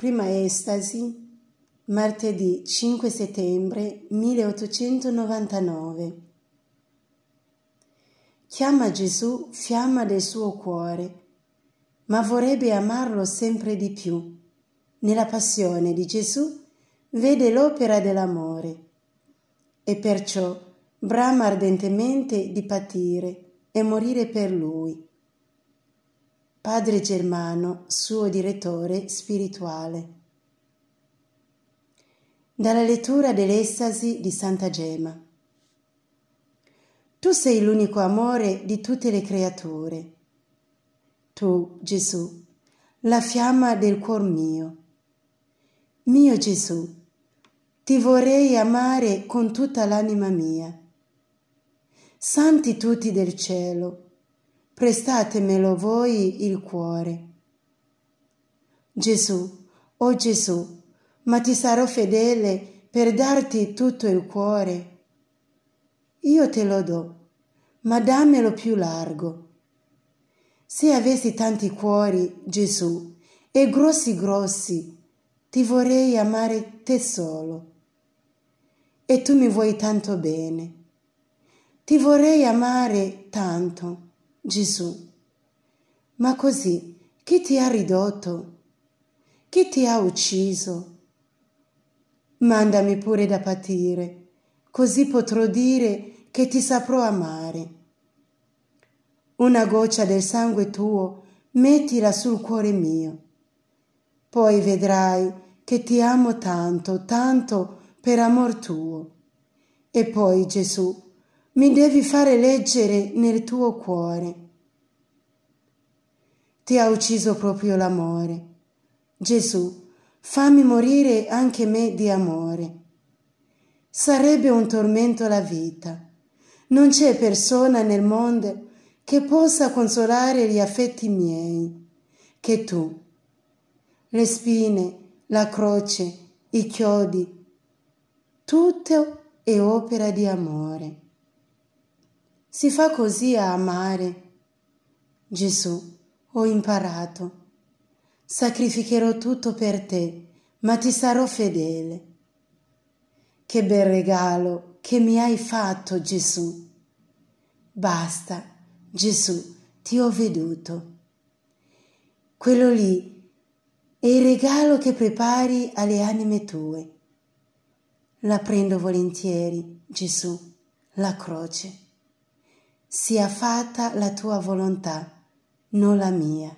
Prima estasi, martedì 5 settembre 1899. Chiama Gesù fiamma del suo cuore, ma vorrebbe amarlo sempre di più. Nella passione di Gesù vede l'opera dell'amore e perciò brama ardentemente di patire e morire per lui padre Germano, suo direttore spirituale. Dalla lettura dell'Estasi di Santa Gema. Tu sei l'unico amore di tutte le creature. Tu, Gesù, la fiamma del cuor mio. Mio Gesù, ti vorrei amare con tutta l'anima mia. Santi tutti del cielo, prestatemelo voi il cuore. Gesù, oh Gesù, ma ti sarò fedele per darti tutto il cuore. Io te lo do, ma dammelo più largo. Se avessi tanti cuori, Gesù, e grossi grossi, ti vorrei amare te solo. E tu mi vuoi tanto bene. Ti vorrei amare tanto Gesù. Ma così chi ti ha ridotto? Chi ti ha ucciso? Mandami pure da patire, così potrò dire che ti saprò amare. Una goccia del sangue tuo mettila sul cuore mio. Poi vedrai che ti amo tanto, tanto per amor tuo. E poi, Gesù, mi devi fare leggere nel tuo cuore. Ti ha ucciso proprio l'amore. Gesù, fammi morire anche me di amore. Sarebbe un tormento la vita. Non c'è persona nel mondo che possa consolare gli affetti miei, che tu. Le la croce, i chiodi, tutto è opera di amore. Si fa così a amare. Gesù, ho imparato. Sacrificherò tutto per te, ma ti sarò fedele. Che bel regalo che mi hai fatto, Gesù. Basta, Gesù, ti ho veduto. Quello lì è il regalo che prepari alle anime tue. La prendo volentieri, Gesù, la croce sia fatta la tua volontà, non la mia.